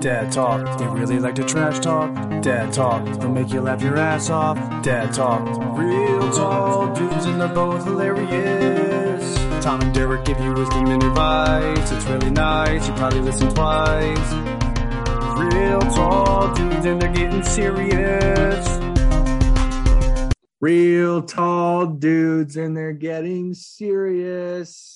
Dad talk, they really like to trash talk. Dad talk, they'll make you laugh your ass off. Dad talk, real tall dudes and they're both hilarious. Tom and Derek give you wisdom and advice. It's really nice, you probably listen twice. Real tall dudes and they're getting serious. Real tall dudes and they're getting serious.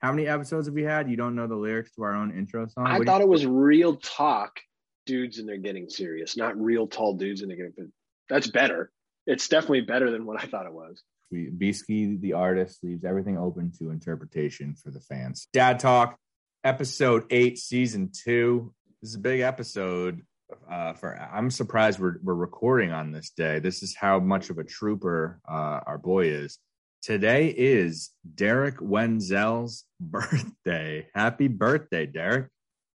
How many episodes have we had? You don't know the lyrics to our own intro song? I What do thought you- it was real talk dudes and they're getting serious, not real tall dudes and they're getting. That's better. It's definitely better than what I thought it was. we, Beesky, the artist, leaves everything open to interpretation for the fans. Dad Talk, episode eight, season two. This is a big episode. Uh, for I'm surprised we're we're recording on this day. This is how much of a trooper uh, our boy is. Today is Derek Wenzel's birthday. Happy birthday, Derek!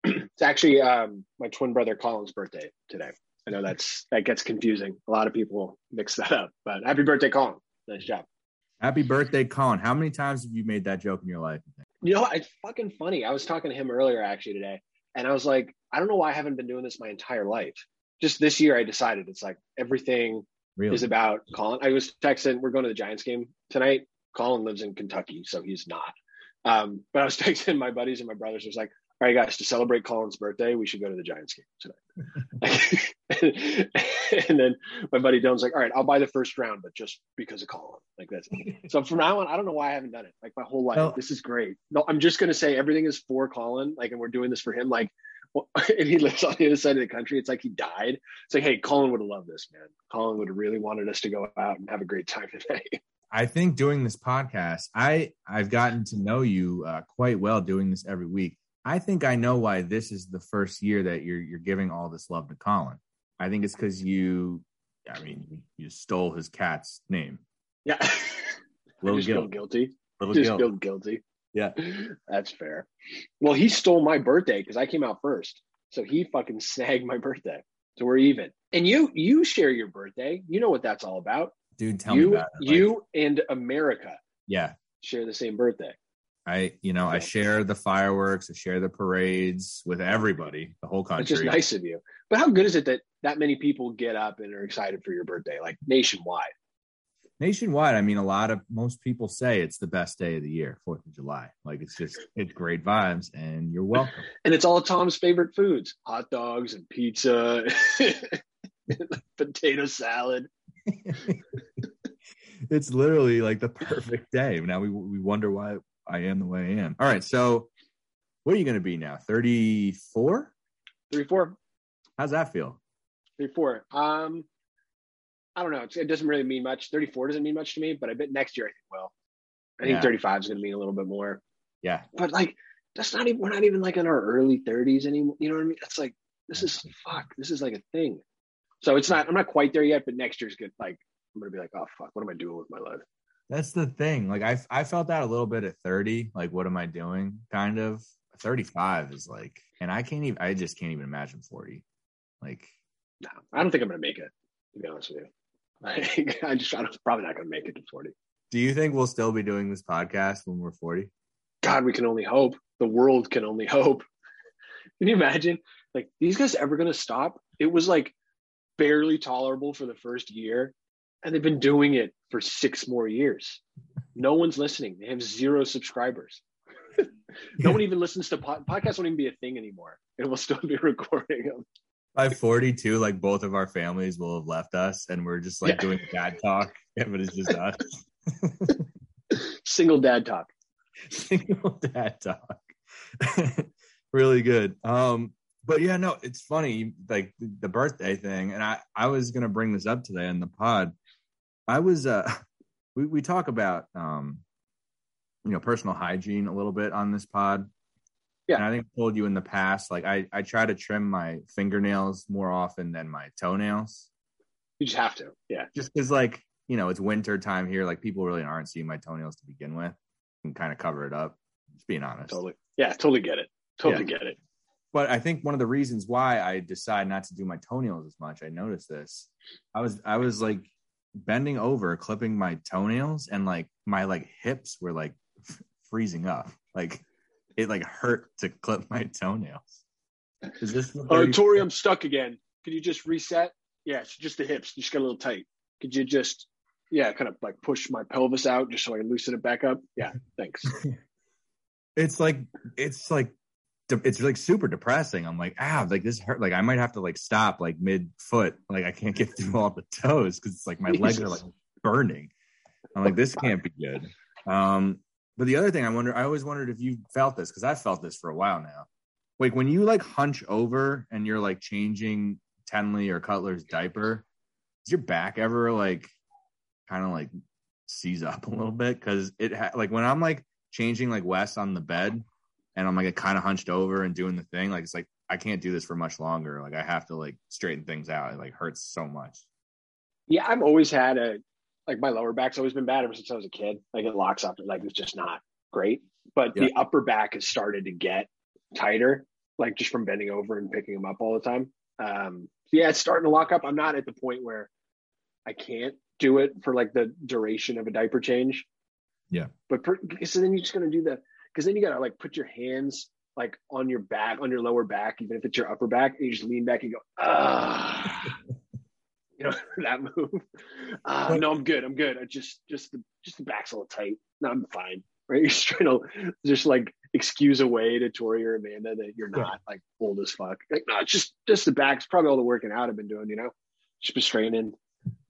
It's actually um, my twin brother Colin's birthday today. I know that's that gets confusing. A lot of people mix that up. But happy birthday, Colin! Nice job. Happy birthday, Colin. How many times have you made that joke in your life? You know, it's fucking funny. I was talking to him earlier actually today, and I was like, I don't know why I haven't been doing this my entire life. Just this year, I decided it's like everything Really? is about Colin. I was texting, we're going to the Giants game tonight. Colin lives in Kentucky, so he's not. Um, but I was texting my buddies and my brothers. I was like, all right, guys, to celebrate Colin's birthday, we should go to the Giants game tonight. and then my buddy Dylan's like, all right, I'll buy the first round, but just because of Colin. Like that's so from now on, I don't know why I haven't done it. Like my whole life. This is great. No, I'm just gonna say everything is for Colin, like, and we're doing this for him. Like and he lives on the other side of the country. It's like he died. It's like, hey, Colin would have loved this, man. Colin would have really wanted us to go out and have a great time today. I think doing this podcast, I I've gotten to know you uh, quite well doing this every week. I think I know why this is the first year that you're you're giving all this love to Colin. I think it's because you, I mean, you stole his cat's name. yeah. Little guilty. Little just guilt. feel guilty. Yeah. That's fair. Well, he stole my birthday because I came out first. So he fucking snagged my birthday. So we're even. And you you share your birthday. You know what that's all about. Dude, tell me you about it. Like, you and America yeah. share the same birthday. I you know I share the fireworks, I share the parades with everybody, the whole country. It's just nice of you. But how good is it that that many people get up and are excited for your birthday, like nationwide? Nationwide, I mean, a lot of most people say it's the best day of the year, Fourth of July. Like it's just it's great vibes, and you're welcome. And it's all Tom's favorite foods: hot dogs and pizza, potato salad. it's literally like the perfect day. Now we we wonder why I am the way I am. All right, so what are you going to be now? Thirty four? Three, four, How's that feel? three, four. Um, I don't know. It's, it doesn't really mean much. Thirty-four doesn't mean much to me, but I bet next year I think will. I think Yeah. thirty-five is going to mean a little bit more. Yeah, But like, that's not even. We're not even like in our early thirties anymore. You know what I mean? It's like this is fuck. This is like a thing. So it's not. I'm not quite there yet, but next year's good. Like I'm gonna be like, oh fuck, what am I doing with my life? that's the thing. Like I I felt that a little bit at thirty. Like what am I doing? Kind of. Thirty five is like, and I can't even. I just can't even imagine forty. Like No, I don't think I'm gonna make it. To be honest with you, like, I just I'm probably not gonna make it to forty. Do you think we'll still be doing this podcast when we're 40? God, we can only hope. The world can only hope. Can you imagine? Like, these guys ever going to stop? It was like barely tolerable for the first year, and they've been doing it for six more years. No one's listening. They have zero subscribers. no one even listens to pod- podcasts. Won't even be a thing anymore, and we'll still be recording them. By 42, like both of our families will have left us and we're just like Yeah. doing dad talk, but it's just us. Single dad talk. Single dad talk. really good. Um, but yeah, no, it's funny, like the, the birthday thing. And I, I was gonna bring this up today in the pod. I was uh we, we talk about um you know personal hygiene a little bit on this pod. Yeah. And I think I told you in the past, like I, I try to trim my fingernails more often than my toenails. You just have to. Yeah. Just because like, you know, it's winter time here, like people really aren't seeing my toenails to begin with and kind of cover it up. Just being honest. Totally. Yeah. Totally get it. Totally get it. but I think one of the reasons why I decide not to do my toenails as much, I noticed this. I was I was like bending over, clipping my toenails, and like my like hips were like freezing up. Like it like hurt to clip my toenails. Is this the 30 Tori, I'm stuck again. Could you just reset? Yeah, it's just the hips. You just got a little tight. Could you just, yeah, kind of like push my pelvis out just so I can loosen it back up? Yeah, thanks. it's like it's like it's like super depressing. I'm like, ah, like this hurt. Like I might have to like stop like mid foot. Like I can't get through all the toes because it's like my legs are like burning. I'm like, this can't be good. Um, but the other thing I wonder, I always wondered if you felt this because I've felt this for a while now. Like when you like hunch over and you're like changing Tenley or Cutler's diaper, does your back ever like kind of like seize up a little bit? Because it ha- like when I'm like changing like Wes on the bed and I'm like kind of hunched over and doing the thing, like it's like I can't do this for much longer. Like I have to like straighten things out. It like hurts so much. Yeah, I've always had a like my lower back's always been bad ever since I was a kid. Like it locks up, like it's just not great. But the upper back has started to get tighter, like just from bending over and picking them up all the time. Um, so yeah, it's starting to lock up. I'm not at the point where I can't do it for like the duration of a diaper change. Yeah. But per, so then you're just gonna do the because then you gotta like put your hands like on your back, on your lower back, even if it's your upper back, and you just lean back and go, ah. You know that move. Uh, But- no, I'm good. I'm good. I just just the just the back's a little tight. No, I'm fine. Right? You're just trying to just like excuse away to Tori or Amanda that you're Yeah. not like old as fuck. Like no, it's just just the back's probably all the working out I've been doing. You know, just been straining.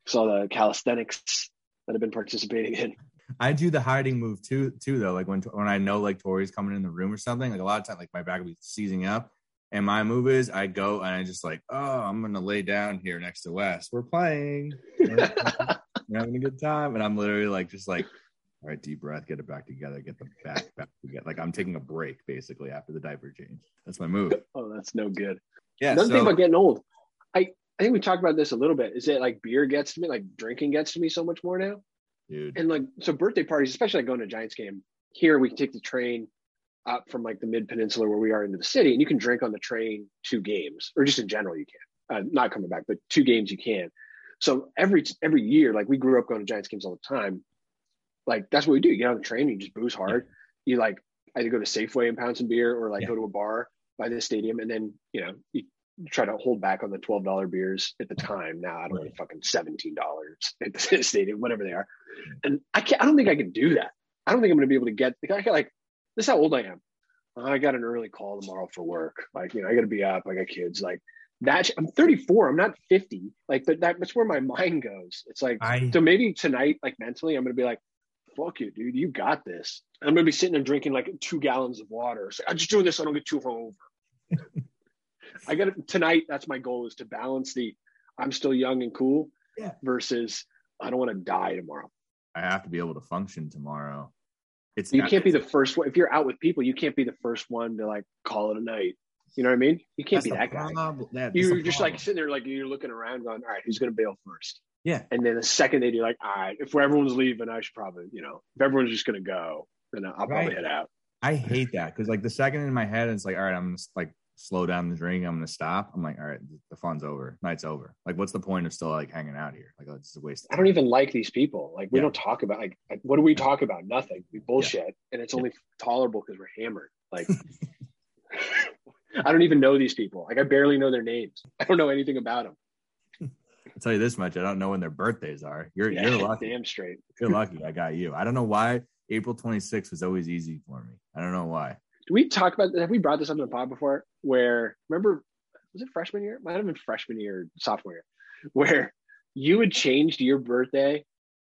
Saw the calisthenics that I've been participating in. I do the hiding move too, too though. Like when when I know like Tori's coming in the room or something, like a lot of times, like my back will be seizing up, and my move is I go and I just like, oh, I'm gonna lay down here next to Wes. We're playing, we're, having a good time, and I'm literally like, just like, all right, deep breath, get it back together, get the back back together. Like I'm taking a break basically after the diaper change. That's my move. oh, that's no good. Yeah. Another thing about getting old, I I think we talked about this a little bit. Is that like beer gets to me, like drinking gets to me so much more now. dude. and like so birthday parties especially like going to giants game here we can take the train up from like the mid peninsula where we are into the city and you can drink on the train two games or just in general you can uh, not coming back but two games you can so every every year like we grew up going to giants games all the time like that's what we do you get on the train you just booze hard you like either go to safeway and pound some beer or like Yeah. go to a bar by the stadium and then you know you try to hold back on the $12 beers at the time now i don't know fucking $17 at the stadium whatever they are and I can't. I don't think I can do that. I don't think I'm going to be able to get. I got like this. Is how old I am. Uh, I got an early call tomorrow for work. Like you know, I got to be up. I got kids. Like that. I'm 34. I'm not 50. Like, but that, that's where my mind goes. It's like I so. Maybe tonight, like mentally, I'm going to be like, "Fuck you, dude. You got this." And I'm going to be sitting and drinking like two gallons of water. So I'm just doing this so I don't get too hungover. I got to tonight. That's my goal is to balance the I'm still young and cool Yeah. versus I don't want to die tomorrow. I have to be able to function tomorrow. It's You can't be the first one. If you're out with people, you can't be the first one to like call it a night. You know what I mean? You can't That's be that guy. problem. That's You're just like sitting there, like you're looking around, going, "All right, who's going to bail first? Yeah. And then the second they do, like, "All right, if everyone's leaving, I should probably, you know, if everyone's just going to go, then I'll probably head out." I hate that because like the second in my head it's like, all right, I'm gonna like slow down the drink. I'm gonna stop. I'm like, all right, the fun's over. Night's over. Like, what's the point of still like hanging out here? Like, it's a waste. I don't even like these people. Like, we Yeah. don't talk about like, like, what do we talk about? Nothing. We bullshit, and it's only tolerable because we're hammered. Like, I don't even know these people. Like, I barely know their names. I don't know anything about them. I'll tell you this much: I don't know when their birthdays are. You're Yeah, you're lucky. damn straight. You're lucky. I got you. I don't know why April 26th was always easy for me. I don't know why. Did we talk about have we brought this up in the pod before? Where remember was it freshman year? Might have been freshman year sophomore year. Where you had changed your birthday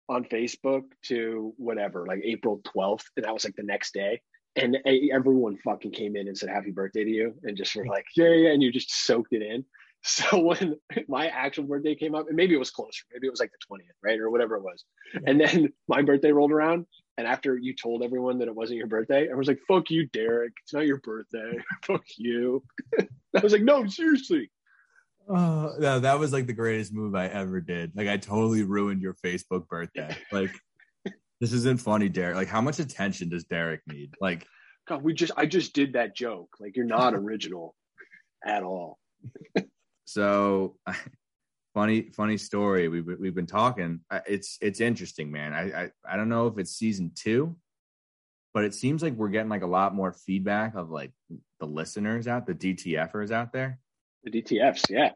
on facebook to whatever like april 12th and that was like the next day. And everyone fucking came in and said happy birthday to you and just were like yeah yeah and you just soaked it in. So when my actual birthday came up and maybe it was closer maybe it was like the 20th right or whatever it was. And then my birthday rolled around and after you told everyone that it wasn't your birthday, I was like, fuck you, Derek. It's not your birthday. fuck you. I was like, no, seriously. Oh, no, that was like the greatest move I ever did. Like, I totally ruined your Facebook birthday. Like, this isn't funny, Derek. Like, how much attention does Derek need? Like, God, we just I just did that joke. Like you're not original at all. so funny funny story we've, we've been talking it's it's interesting man I, I i don't know if it's season two but it seems like we're getting like a lot more feedback of like the listeners out, the DTFers out there. The DTFs, yeah.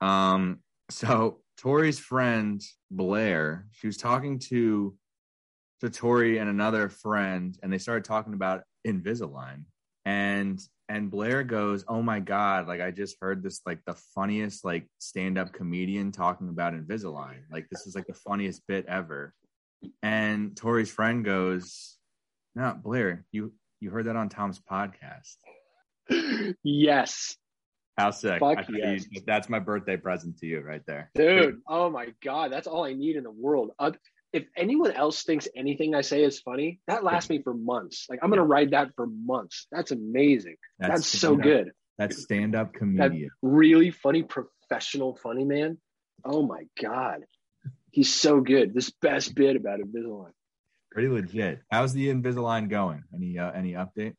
Um, so Tori's friend Blair, she was talking to to Tori and another friend, and they started talking about Invisalign. And and Blair goes, "Oh my god! Like I just heard this like the funniest like stand up comedian talking about Invisalign. Like this is like the funniest bit ever." And Tori's friend goes, "No, Blair, you you heard that on Tom's podcast." yes, How sick! Fuck I yes. you- that's my birthday present to you right there, dude. Oh my god, that's all I need in the world. Uh, if anyone else thinks anything I say is funny, that lasts me for months. Like I'm gonna ride that for months. That's amazing. That's, so stand-up- good. That's stand up comedian. Really funny, professional, funny man. Oh my god, he's so good. This best bit about Invisalign. Pretty legit. How's the Invisalign going? Any uh, any update?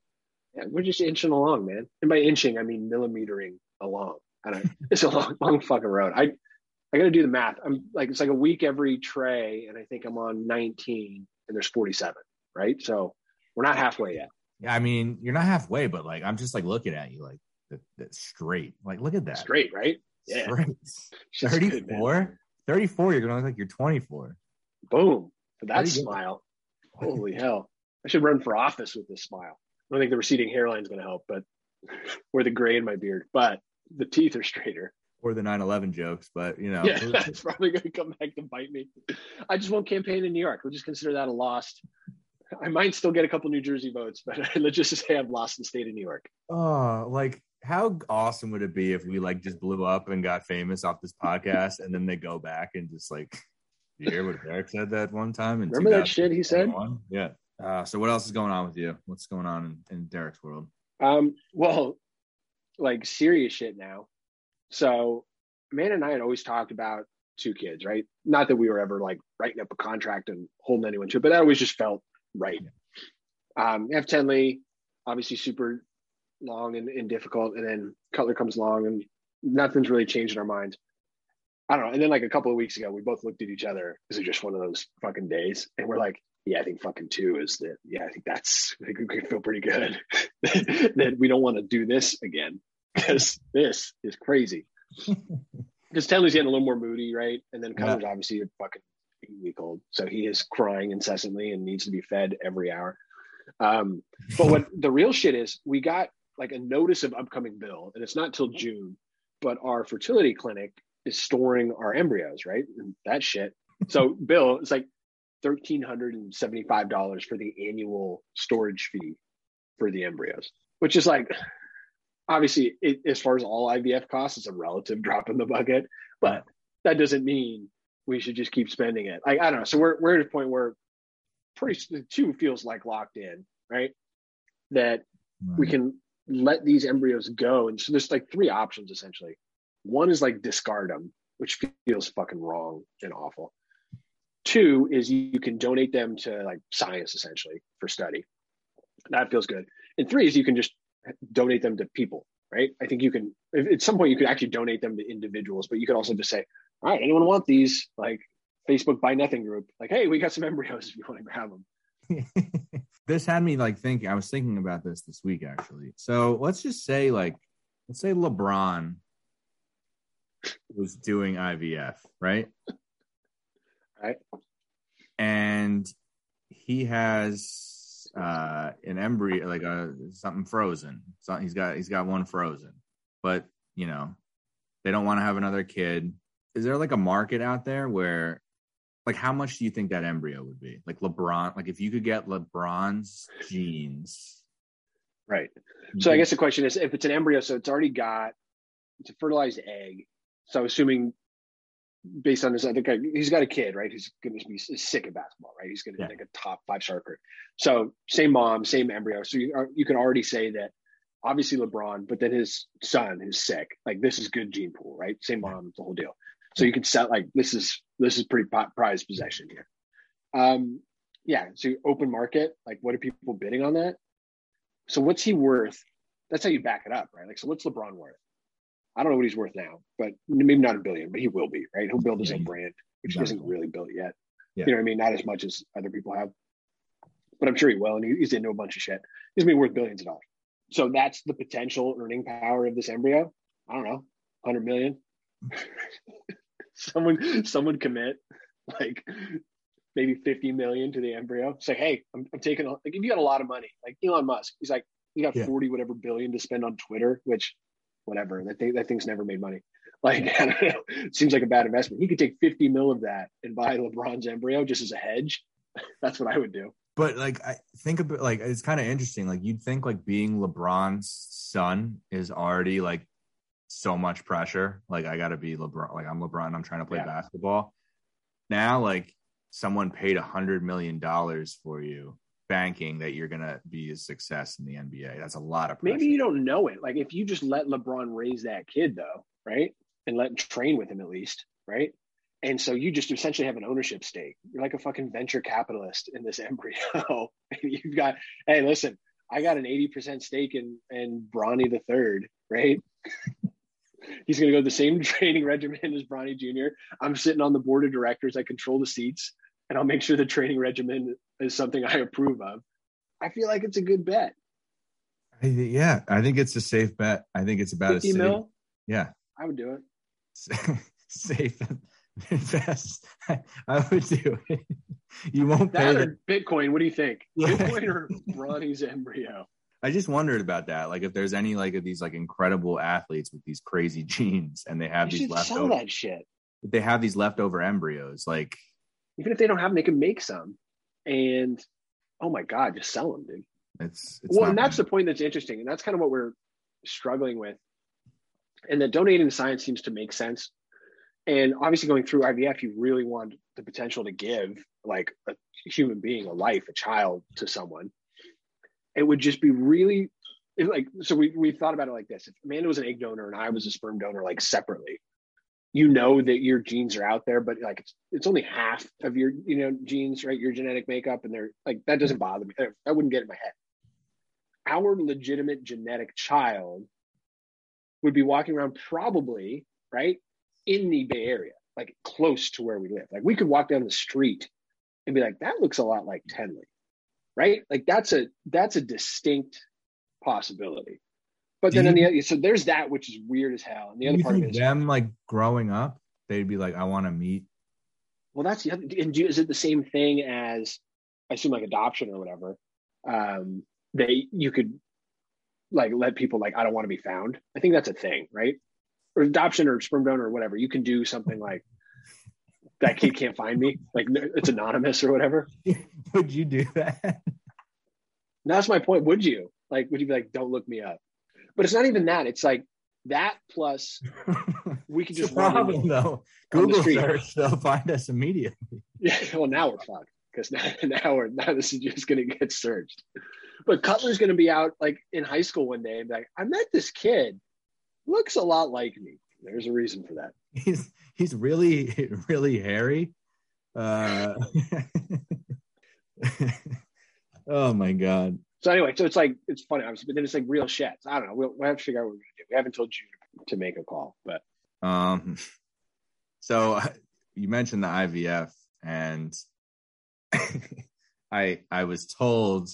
Yeah, we're just inching along, man. And by inching, I mean millimetering along. I don't. It's a long, long fucking road. I, I got to do the math. I'm like it's like a week every tray, and I think I'm on 19, and there's 47. Right, so we're not halfway yet. Yeah, I mean, you're not halfway, but like I'm just like looking at you like that, that's straight. Like look at that. Straight, right? Yeah. Straight. Just good, 34? 34, you're gonna look like you're 24. Boom. For that good. smile. Holy hell. I should run for office with this smile. I don't think the receding hairline is going to help, but or the gray in my beard, but the teeth are straighter. Or the 9-11 jokes, but you know. Yeah, that's probably going to come back to bite me. I just won't campaign in New York. We'll just consider that a lost. I might still get a couple New Jersey votes, but let's just say I've lost the state of New York. Oh, like how awesome would it be if we like just blew up and got famous off this podcast and then they go back and just like you hear what Derek said that one time? In Remember that shit he said? Yeah. Uh, so what else is going on with you? What's going on in, in Derek's world? Um, well, like serious shit now. So, Amanda and I had always talked about two kids, right? Not that we were ever like writing up a contract and holding anyone to it, but that always just felt right. Um, F. Tenley, obviously super long and, and difficult, and then Cutler comes along and nothing's really changed in our minds. I don't know. And then like a couple of weeks ago, we both looked at each other. This is just one of those fucking days, and we're like, yeah, I think fucking two is that. yeah, I think that's I think we feel pretty good that we don't want to do this again because this is crazy. Because Tenley's getting a little more moody, right? And then Cutler's obviously a fucking week old, so he is crying incessantly and needs to be fed every hour. Um, but what the real shit is, we got like a notice of upcoming bill, and it's not till June, but our fertility clinic is storing our embryos, right? And that shit. So Bill, it's like thirteen hundred and seventy-five dollars for the annual storage fee for the embryos, which is like obviously it, as far as all IVF costs, it's a relative drop in the bucket, but that doesn't mean we should just keep spending it. Like I don't know. So we're we're at a point where pretty the two feels like locked in, right? That we can let these embryos go, and so there's like three options essentially. One is like discard them, which feels fucking wrong and awful. Two is you can donate them to like science essentially for study. That feels good. And three is you can just donate them to people, right? I think you can if- at some point you could actually donate them to individuals, but you could also just say, all right, anyone want these? Like Facebook buy nothing group, like, hey, we got some embryos if you want to grab them. this had me like thinking. I was thinking about this this week actually. So let's just say like, let's say LeBron was doing IVF, right? Right. And he has uh an embryo, like a something frozen. So he's got he's got one frozen, but you know they don't want to have another kid. Is there like a market out there where like how much do you think that embryo would be like lebron like if you could get lebron's genes Right. So I guess the question is if it's an embryo, so it's already got it's a fertilized egg. So assuming based on his I think I, he's got a kid, right? He's going to be sick of basketball, right? He's going to Yeah. be like a top five star career. So same mom, same embryo. So you are, you can already say that obviously LeBron, but then his son is sick. Like this is good gene pool, right? Same mom, the whole deal. So you can set like this is this is pretty prized possession here. Um, yeah. So open market, like what are people bidding on that? So what's he worth? That's how you back it up, right? Like, so what's LeBron worth? I don't know what he's worth now, but maybe not a billion, but he will be, right? He'll build his own brand, which Exactly. isn't really built yet. Yeah. You know what I mean? Not as much as other people have. but I'm sure he will, and he's into a bunch of shit. He's gonna be worth billions of dollars. So that's the potential earning power of this embryo. I don't know, hundred million. someone, someone commit like maybe 50 million to the embryo. It's like, hey, I'm, I'm taking, like, if you got a lot of money, like Elon Musk, he's like, you got Yeah. 40 whatever billion to spend on Twitter, which whatever, that thing, that thing's never made money. Like, I don't know, it seems like a bad investment. He could take 50 mil of that and buy LeBron's embryo just as a hedge. That's what I would do. But like, I think about like it's kind of interesting. Like, you'd think like being LeBron's son is already like so much pressure. Like, I got to be LeBron. Like, I'm LeBron. I'm trying to play Yeah. basketball. Now, like, someone paid a hundred million dollars for you, banking that you're gonna be a success in the NBA. That's a lot of pressure. Maybe you don't know it. Like if you just let LeBron raise that kid though, right? And let him train with him at least, right? And so you just essentially have an ownership stake. You're like a fucking venture capitalist in this embryo. you've got, hey, listen, I got an 80% stake in in Bronny the third, right? He's gonna go the same training regimen as Bronny Jr. I'm sitting on the board of directors. I control the seats, and I'll make sure the training regimen is something I approve of. I feel like it's a good bet. I- yeah, I think it's a safe bet. I think it's about 50 as safe. mil, Yeah, I would do it. safe invest. I would do it. You won't pay. That The, Bitcoin? What do you think? Yeah. Bitcoin or Bronny's embryo? I just wondered about that. Like, if there's any like of these like incredible athletes with these crazy genes, and they have You these leftover, that shit. they have these leftover embryos. Like, Even if they don't have them, they can make some. And oh my god, just sell them, dude. it's, it's well, and that's the point that's interesting, and that's kind of what we're struggling with. And that donating science seems to make sense. And obviously, going through IVF, you really want the potential to give like a human being a life, a child to someone. It would just be really like so. We we thought about it like this: if Amanda was an egg donor and I was a sperm donor, like separately, you know that your genes are out there, but like it's it's only half of your you know genes, right? Your genetic makeup, and they're like that doesn't bother me. That wouldn't get in my head our legitimate genetic child would be walking around probably right in the Bay Area, like close to where we live. Like we could walk down the street and be like, that looks a lot like Tenley, right? Like that's a that's a distinct possibility. But Do then you- the other, so there's that which is weird as hell, and the other part of it is them like growing up, they'd be like, I want to meet. Well, that's the other. And do, is it the same thing as I assume like adoption or whatever? Um, they you could like let people like I don't want to be found. I think that's a thing, right? Or adoption or sperm donor or whatever. You can do something like that kid can't find me, like it's anonymous or whatever. Would you do that? And that's my point. Would you like? Would you be like, don't look me up? But it's not even that. It's like that plus we It's just problem though. Google search, they'll find us immediately. Yeah, well, now we're fucked because now, now we're now this is just going to get searched. But Cutler's going to be out like in high school one day and be like, I met this kid, looks a lot like me. There's a reason for that. He's he's really really hairy. Uh, oh my god. So anyway, so it's like it's funny, obviously, but then it's like real shits. I don't know. We'll, we'll have to figure out what we're to do. We haven't told you to make a call, but Um, so you mentioned the IVF, and I I was told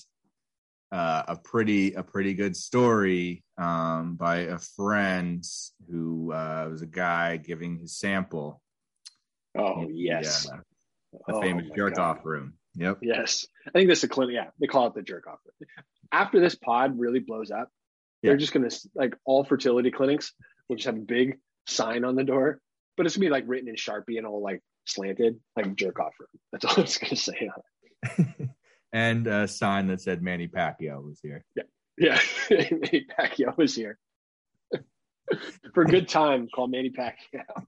uh, a pretty a pretty good story um, by a friend who uh, was a guy giving his sample. oh yes, uh, the Oh, famous jerk God. off room. Yep. Yes, I think this is a clinic. Yeah, they call it the jerk off. After this pod really blows up, Yeah. they're just gonna like all fertility clinics will just have a big sign on the door, but it's gonna be like written in Sharpie and all like slanted, like jerk off room. That's all it's gonna say. on it. and a sign that said Manny Pacquiao was here. Yeah, Yeah. Manny Pacquiao was here for a good time. Call Manny Pacquiao.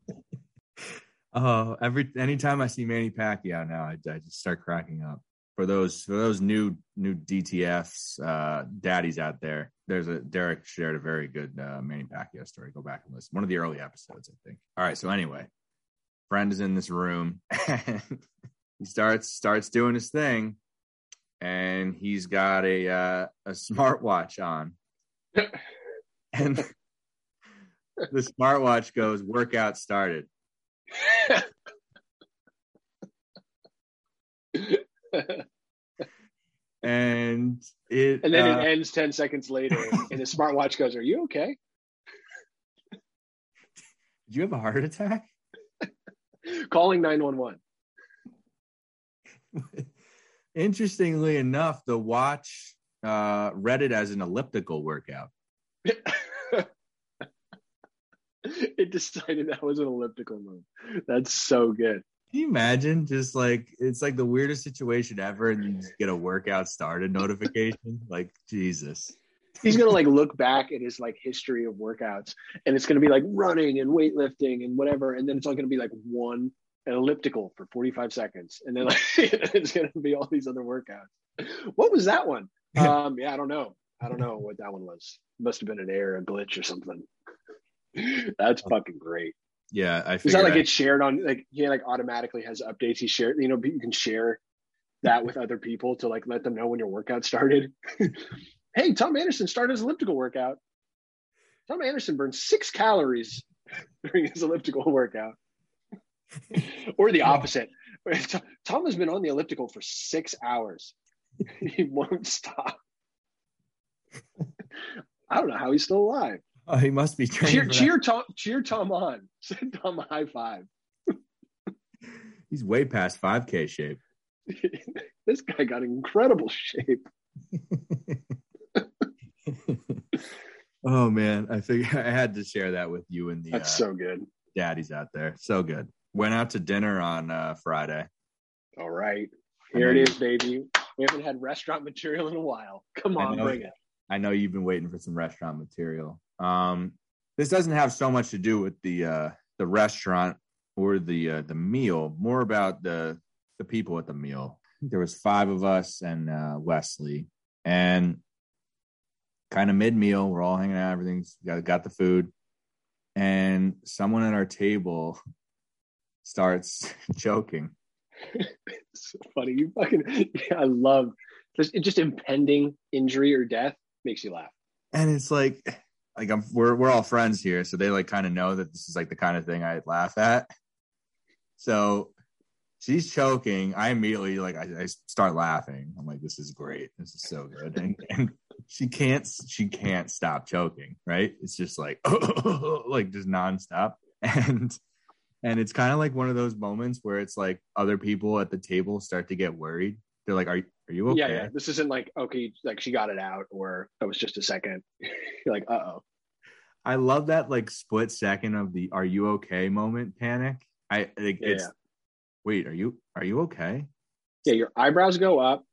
Oh, every anytime I see Manny Pacquiao now, I, I just start cracking up. For those for those new new DTFs, uh, daddies out there, there's a Derek shared a very good uh, Manny Pacquiao story. Go back and listen. One of the early episodes, I think. All right, so anyway, friend is in this room, and he starts starts doing his thing, and he's got a uh, a smartwatch on, and the smartwatch goes workout started. and it And then uh, it ends 10 seconds later, and the smartwatch goes, Are you okay? did you have a heart attack? Calling 911. Interestingly enough, the watch uh, read it as an elliptical workout. it decided that was an elliptical move. That's so good. Can you imagine? Just like it's like the weirdest situation ever, and you just get a workout started notification. like Jesus. He's gonna like look back at his like history of workouts, and it's gonna be like running and weightlifting and whatever, and then it's all gonna be like one an elliptical for 45 seconds, and then like it's gonna be all these other workouts. What was that one? Um, yeah, I don't know. I don't know what that one was. Must have been an error, a glitch, or something. That's oh. fucking great. Yeah, I Is that like I- it's shared on like he like automatically has updates? He shared, you know, you can share that with other people to like let them know when your workout started. hey, Tom Anderson started his elliptical workout. Tom Anderson burned six calories during his elliptical workout. or the opposite. Tom has been on the elliptical for six hours. he won't stop. I don't know how he's still alive. Oh, he must be. Cheer, cheer Tom, cheer Tom on. Send Tom a high five. He's way past 5K shape. this guy got incredible shape. oh man, I think I had to share that with you and the uh, That's so good. daddies out there. So good. Went out to dinner on uh, Friday. All right. Here it is, baby. We haven't had restaurant material in a while. Come on, know. bring it. I know you've been waiting for some restaurant material. Um, this doesn't have so much to do with the uh, the restaurant or the uh, the meal. More about the the people at the meal. There was five of us and uh, Wesley, and kind of mid meal. We're all hanging out. Everything's got got the food, and someone at our table starts joking. It's so funny. You fucking, yeah, I love just, just impending injury or death makes you laugh. and it's like like I'm we're we're all friends here, so they like kind of know that this is like the kind of thing I laugh at. So she's choking. I immediately like I, I start laughing. I'm like, this is great. This is so good. And, and she can't she can't stop choking. Right? It's just like like just nonstop. And and it's kind of like one of those moments where it's like other people at the table start to get worried. They're like, "Are are you okay?" Yeah, yeah. This isn't like, okay, like she got it out or that was just a second. You're like, uh oh. I love that like split second of the "Are you okay?" moment panic. I like Yeah, it's yeah. wait, are you are you okay? Yeah, your eyebrows go up.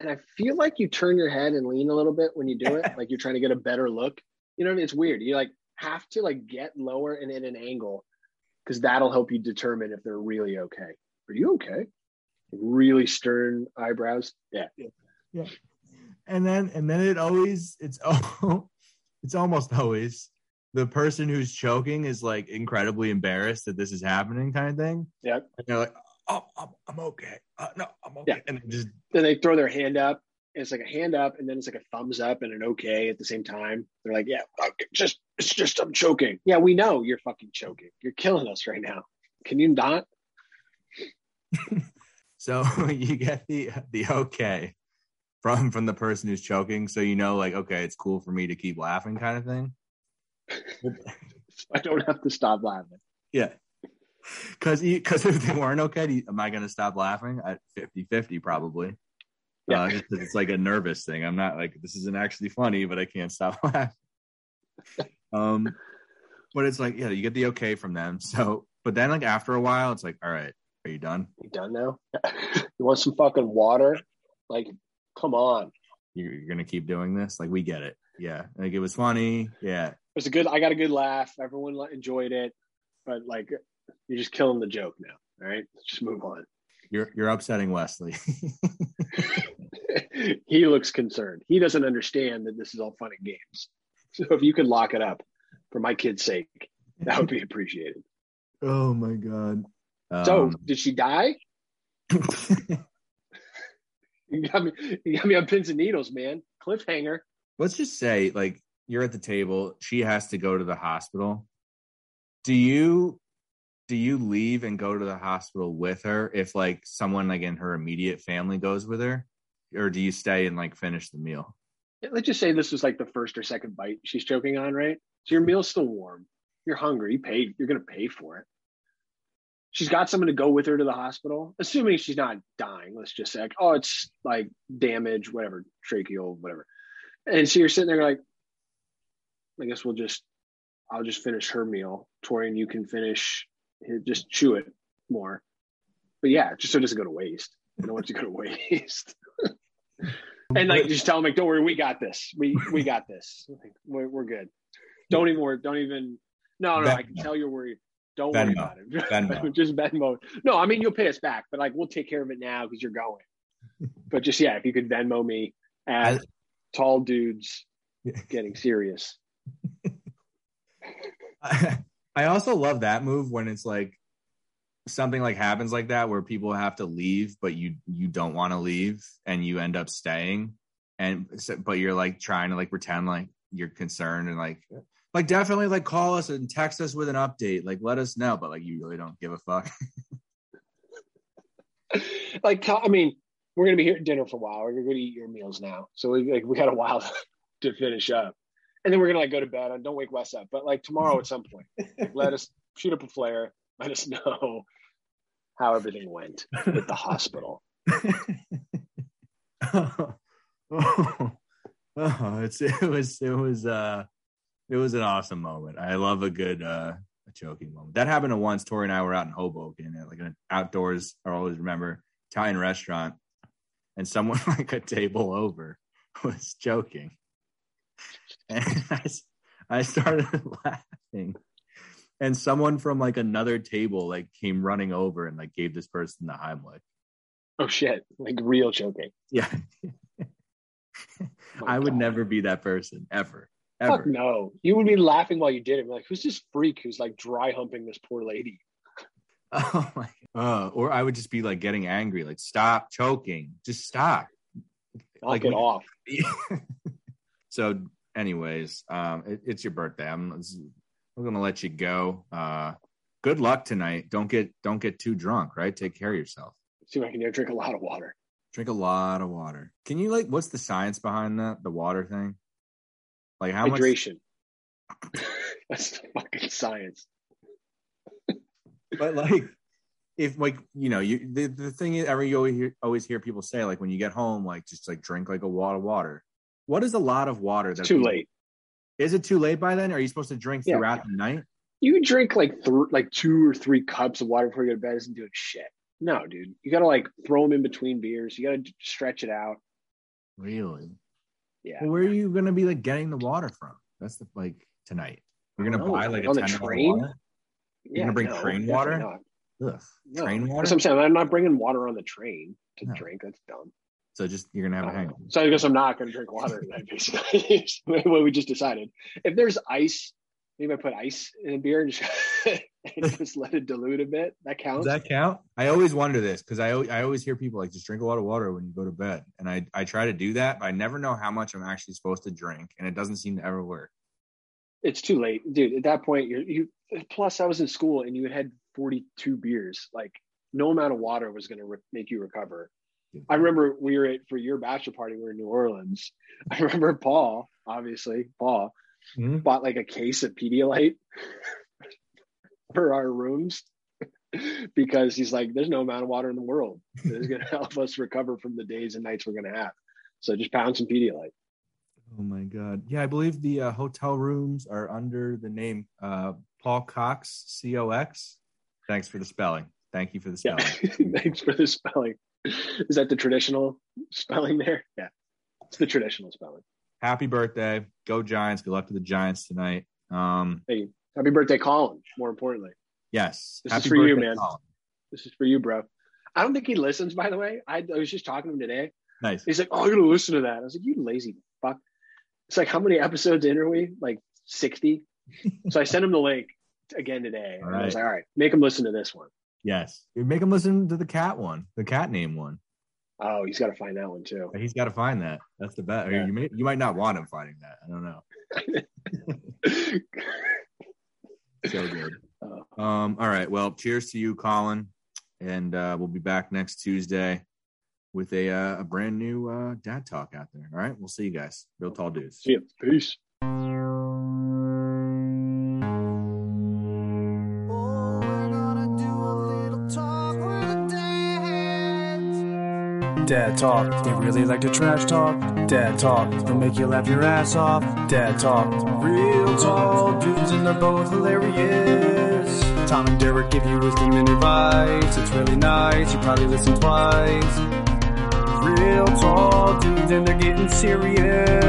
And I feel like you turn your head and lean a little bit when you do it, like you're trying to get a better look. You know, what I mean? it's weird. You like have to like get lower and at an angle because that'll help you determine if they're really okay. Are you okay? Really stern eyebrows. Yeah. Yeah. And then and then it always it's oh it's almost always the person who's choking is like incredibly embarrassed that this is happening, kind of thing. Yeah. And they're like, "Oh, I'm, I'm okay. Uh, no, I'm okay." Yeah. And they just Then they throw their hand up. It's like a hand up, and then it's like a thumbs up and an okay at the same time. They're like, "Yeah, okay, just it's just I'm choking." Yeah, we know you're fucking choking. You're killing us right now. Can you not? so you get the the okay from from the person who's choking, so you know like okay, it's cool for me to keep laughing, kind of thing. I don't have to stop laughing. Yeah. Because because if they weren't okay, am I going to stop laughing at 50 50 probably? Yeah. Uh, 'cause it's like a nervous thing. I'm not like, this isn't actually funny, but I can't stop laughing. um, but it's like, yeah, you get the okay from them. So, but then like after a while, it's like, all right, are you done? You done now? you want some fucking water? Like, come on. You're, you're going to keep doing this? Like, we get it. Yeah. Like, it was funny. Yeah. It was a good. I got a good laugh. Everyone enjoyed it, but like, you're just killing the joke now. All right, let's just move on. You're, you're upsetting Wesley. he looks concerned. He doesn't understand that this is all fun and games. So if you could lock it up for my kid's sake, that would be appreciated. oh my God. So, Um, did she die? You got me. You got me on pins and needles, man. Cliffhanger. let's just say like you're at the table she has to go to the hospital do you do you leave and go to the hospital with her if like someone like in her immediate family goes with her or do you stay and like finish the meal? Let's just say this was like the first or second bite she's choking on, right? So your meal's still warm. You're hungry. You paid. You're gonna pay for it. She's got someone to go with her to the hospital, assuming she's not dying. Let's just say, like, oh, it's like damage, whatever, tracheal, whatever. And so you're sitting there like, I guess we'll just, I'll just finish her meal. Torian, you can finish, eh, just chew it more. But yeah, just so it doesn't go to waste. I don't want it to go to waste. and like just tell them like, don't worry, we got this. We we got this. We're, we're good. Don't even worry. Don't even. No, no. I can tell you're worried. Don't Venmo. worry about it. Venmo. just Venmo. No, I mean you'll pay us back, but like we'll take care of it now because you're going. but just yeah, if you could Venmo me at I, tall dudes getting serious. I, I also love that move when it's like something like happens like that where people have to leave but you you don't want to leave and you end up staying and but you're like trying to like pretend like you're concerned and like like definitely like call us and text us with an update. Like let us know but like you really don't give a fuck. Like i mean we're gonna be here at dinner for a while. We're gonna eat your meals now. So we like we got a while to finish up. And then we're gonna like go to bed. And don't wake wes up. But like tomorrow at some point let us shoot up a flare. Let us know how everything went with the hospital. oh, oh, oh, it's it was it was uh it was an awesome moment. I love a good uh a choking moment. That happened to once. Tori and I were out in Hoboken at like an outdoors. I always remember Italian restaurant, and someone like a table over was joking, and I, I started laughing and someone from like another table like came running over and like gave this person the Heimlich. Oh shit! Like real choking. Yeah. oh, I would God. never be that person ever. Ever. Fuck no. You would be laughing while you did it. like, who's this freak who's like dry humping this poor lady? Oh my uh, or I would just be like getting angry, like stop choking. Just stop. Knock like, it off. so anyways, um it, it's your birthday. I'm we're gonna let you go. Uh, good luck tonight. Don't get don't get too drunk. Right. Take care of yourself. See if I can do. Drink a lot of water. Drink a lot of water. Can you like? What's the science behind that? The water thing. Like how hydration. much? That's the fucking science. but like, if like you know, you the, the thing is, you always hear, always hear people say like when you get home, like just like drink like a lot of water. What is a lot of water? That's too late. Is it too late by then? Are you supposed to drink yeah. throughout the night? You drink like th- like two or three cups of water before you go to bed isn't doing shit. No, dude. You gotta like throw them in between beers. You gotta stretch it out. Really? Yeah. Well, where are you gonna be like getting the water from? That's the like tonight. You're gonna buy like, a on train. Water? You're yeah, gonna bring no, train water. Ugh, no. Train water. That's what I'm saying. I'm not bringing water on the train to no. drink. That's dumb. So just you're gonna have a uh, hangover. So I guess I'm not gonna drink water tonight, basically. what we just decided. If there's ice, maybe I put ice in a beer and just, and just let it dilute a bit. That counts. Does that count? I always wonder this because I I always hear people like just drink a lot of water when you go to bed, and I I try to do that, but I never know how much I'm actually supposed to drink, and it doesn't seem to ever work. It's too late, dude. At that point, you're you. Plus, I was in school, and you had 42 beers. Like, no amount of water was going to re- make you recover. I remember we were at for your bachelor party. We were in New Orleans. I remember Paul, obviously Paul, mm-hmm. bought like a case of Pedialyte for our rooms because he's like, "There's no amount of water in the world that is going to help us recover from the days and nights we're going to have." So just pound some Pedialyte. Oh my god! Yeah, I believe the uh, hotel rooms are under the name uh, Paul Cox, C O X. Thanks for the spelling. Thank you for the spelling. Yeah. Thanks for the spelling. Is that the traditional spelling there? Yeah, it's the traditional spelling. Happy birthday. Go Giants. Good luck to the Giants tonight. Um, hey, happy birthday, Colin. More importantly. Yes. This happy is for you, man. Colin. This is for you, bro. I don't think he listens, by the way. I, I was just talking to him today. Nice. He's like, oh, I'm going to listen to that. I was like, you lazy fuck. It's like, how many episodes in are we? Like 60? so I sent him the link again today. And I was like, all right, make him listen to this one. Yes, make him listen to the cat one, the cat name one. Oh, he's got to find that one too. He's got to find that. That's the best. Yeah. You may you might not want him finding that. I don't know. so good. Uh. Um. All right. Well, cheers to you, Colin, and uh, we'll be back next Tuesday with a uh, a brand new uh, dad talk out there. All right, we'll see you guys. Real tall dudes. See you. Peace. Dad talk, they really like to trash talk. Dad talk, they'll make you laugh your ass off. Dad talk, tall dudes and they're both hilarious. Tom and Derek give you wisdom and advice. It's really nice, you probably listen twice. Real tall dudes and they're getting serious.